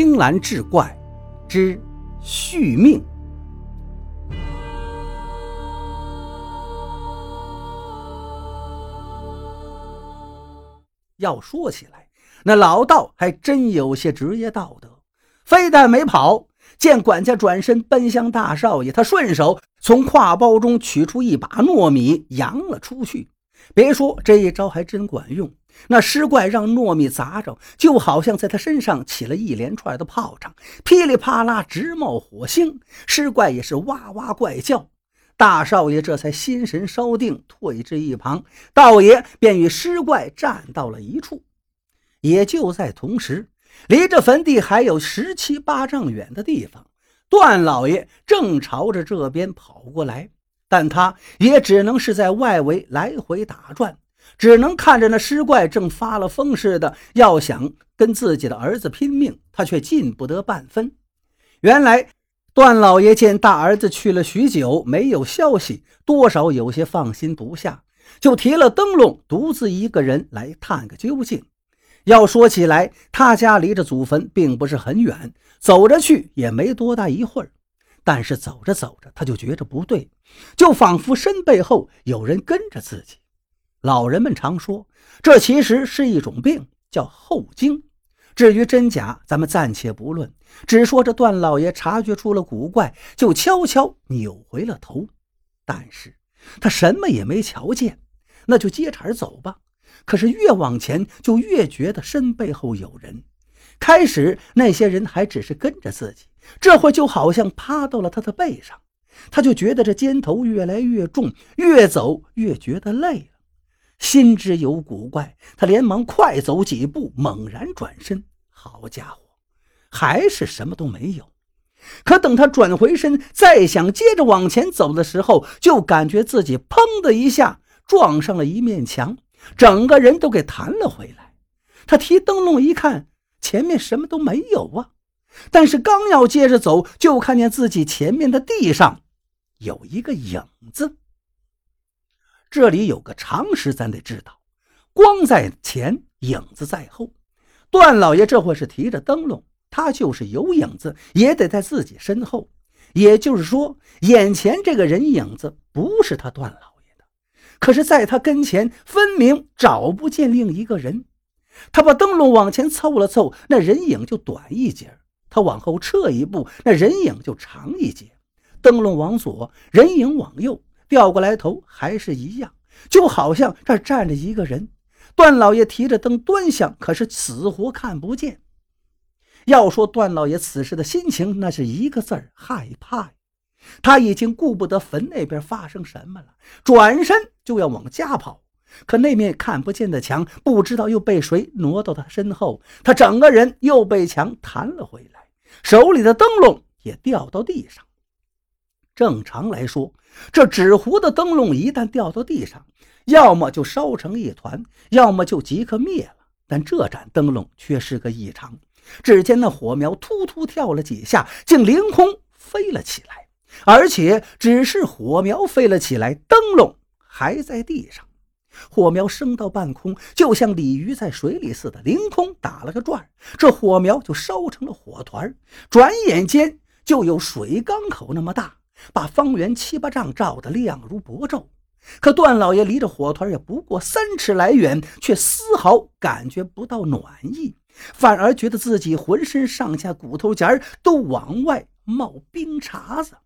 青蓝志怪之续命。要说起来，那老道还真有些职业道德，非但没跑。见管家转身奔向大少爷，他顺手从挎包中取出一把糯米，扬了出去。别说这一招还真管用，那尸怪让糯米砸着，就好像在他身上起了一连串的炮仗，噼里啪啦直冒火星。尸怪也是哇哇怪叫。大少爷这才心神稍定，退至一旁，道爷便与尸怪站到了一处。也就在同时。离这坟地还有十七八丈远的地方，段老爷正朝着这边跑过来，但他也只能是在外围来回打转，只能看着那尸怪正发了疯似的要想跟自己的儿子拼命，他却进不得半分。原来段老爷见大儿子去了许久没有消息，多少有些放心不下，就提了灯笼，独自一个人来探个究竟。要说起来，他家离着祖坟并不是很远，走着去也没多大一会儿。但是走着走着，他就觉着不对，就仿佛身背后有人跟着自己。老人们常说，这其实是一种病，叫后惊。至于真假，咱们暂且不论，只说这段老爷察觉出了古怪，就悄悄扭回了头。但是他什么也没瞧见，那就接茬走吧。可是越往前，就越觉得身背后有人。开始那些人还只是跟着自己，这会就好像趴到了他的背上，他就觉得这肩头越来越重，越走越觉得累了。心知有古怪，他连忙快走几步，猛然转身。好家伙，还是什么都没有。可等他转回身，再想接着往前走的时候，就感觉自己砰的一下撞上了一面墙。整个人都给弹了回来。他提灯笼一看，前面什么都没有啊！但是刚要接着走，就看见自己前面的地上有一个影子。这里有个常识，咱得知道：光在前，影子在后。段老爷这会是提着灯笼，他就是有影子，也得在自己身后。也就是说，眼前这个人影子不是他段老爷的。可是，在他跟前，分明找不见另一个人。他把灯笼往前凑了凑，那人影就短一截；他往后撤一步，那人影就长一截。灯笼往左，人影往右，调过来头还是一样，就好像这儿站着一个人。段老爷提着灯端详，可是死活看不见。要说段老爷此时的心情，那是一个字儿：害怕呀。他已经顾不得坟那边发生什么了，转身就要往家跑。可那面看不见的墙，不知道又被谁挪到他身后，他整个人又被墙弹了回来，手里的灯笼也掉到地上。正常来说，这纸糊的灯笼一旦掉到地上，要么就烧成一团，要么就即刻灭了。但这盏灯笼却是个异常，只见那火苗突突跳了几下，竟凌空飞了起来。而且只是火苗飞了起来，灯笼还在地上。火苗升到半空，就像鲤鱼在水里似的，凌空打了个转，这火苗就烧成了火团。转眼间就有水缸口那么大，把方圆七八丈照得亮如薄昼。可段老爷离着火团也不过三尺来远，却丝毫感觉不到暖意，反而觉得自己浑身上下骨头节儿都往外冒冰碴子。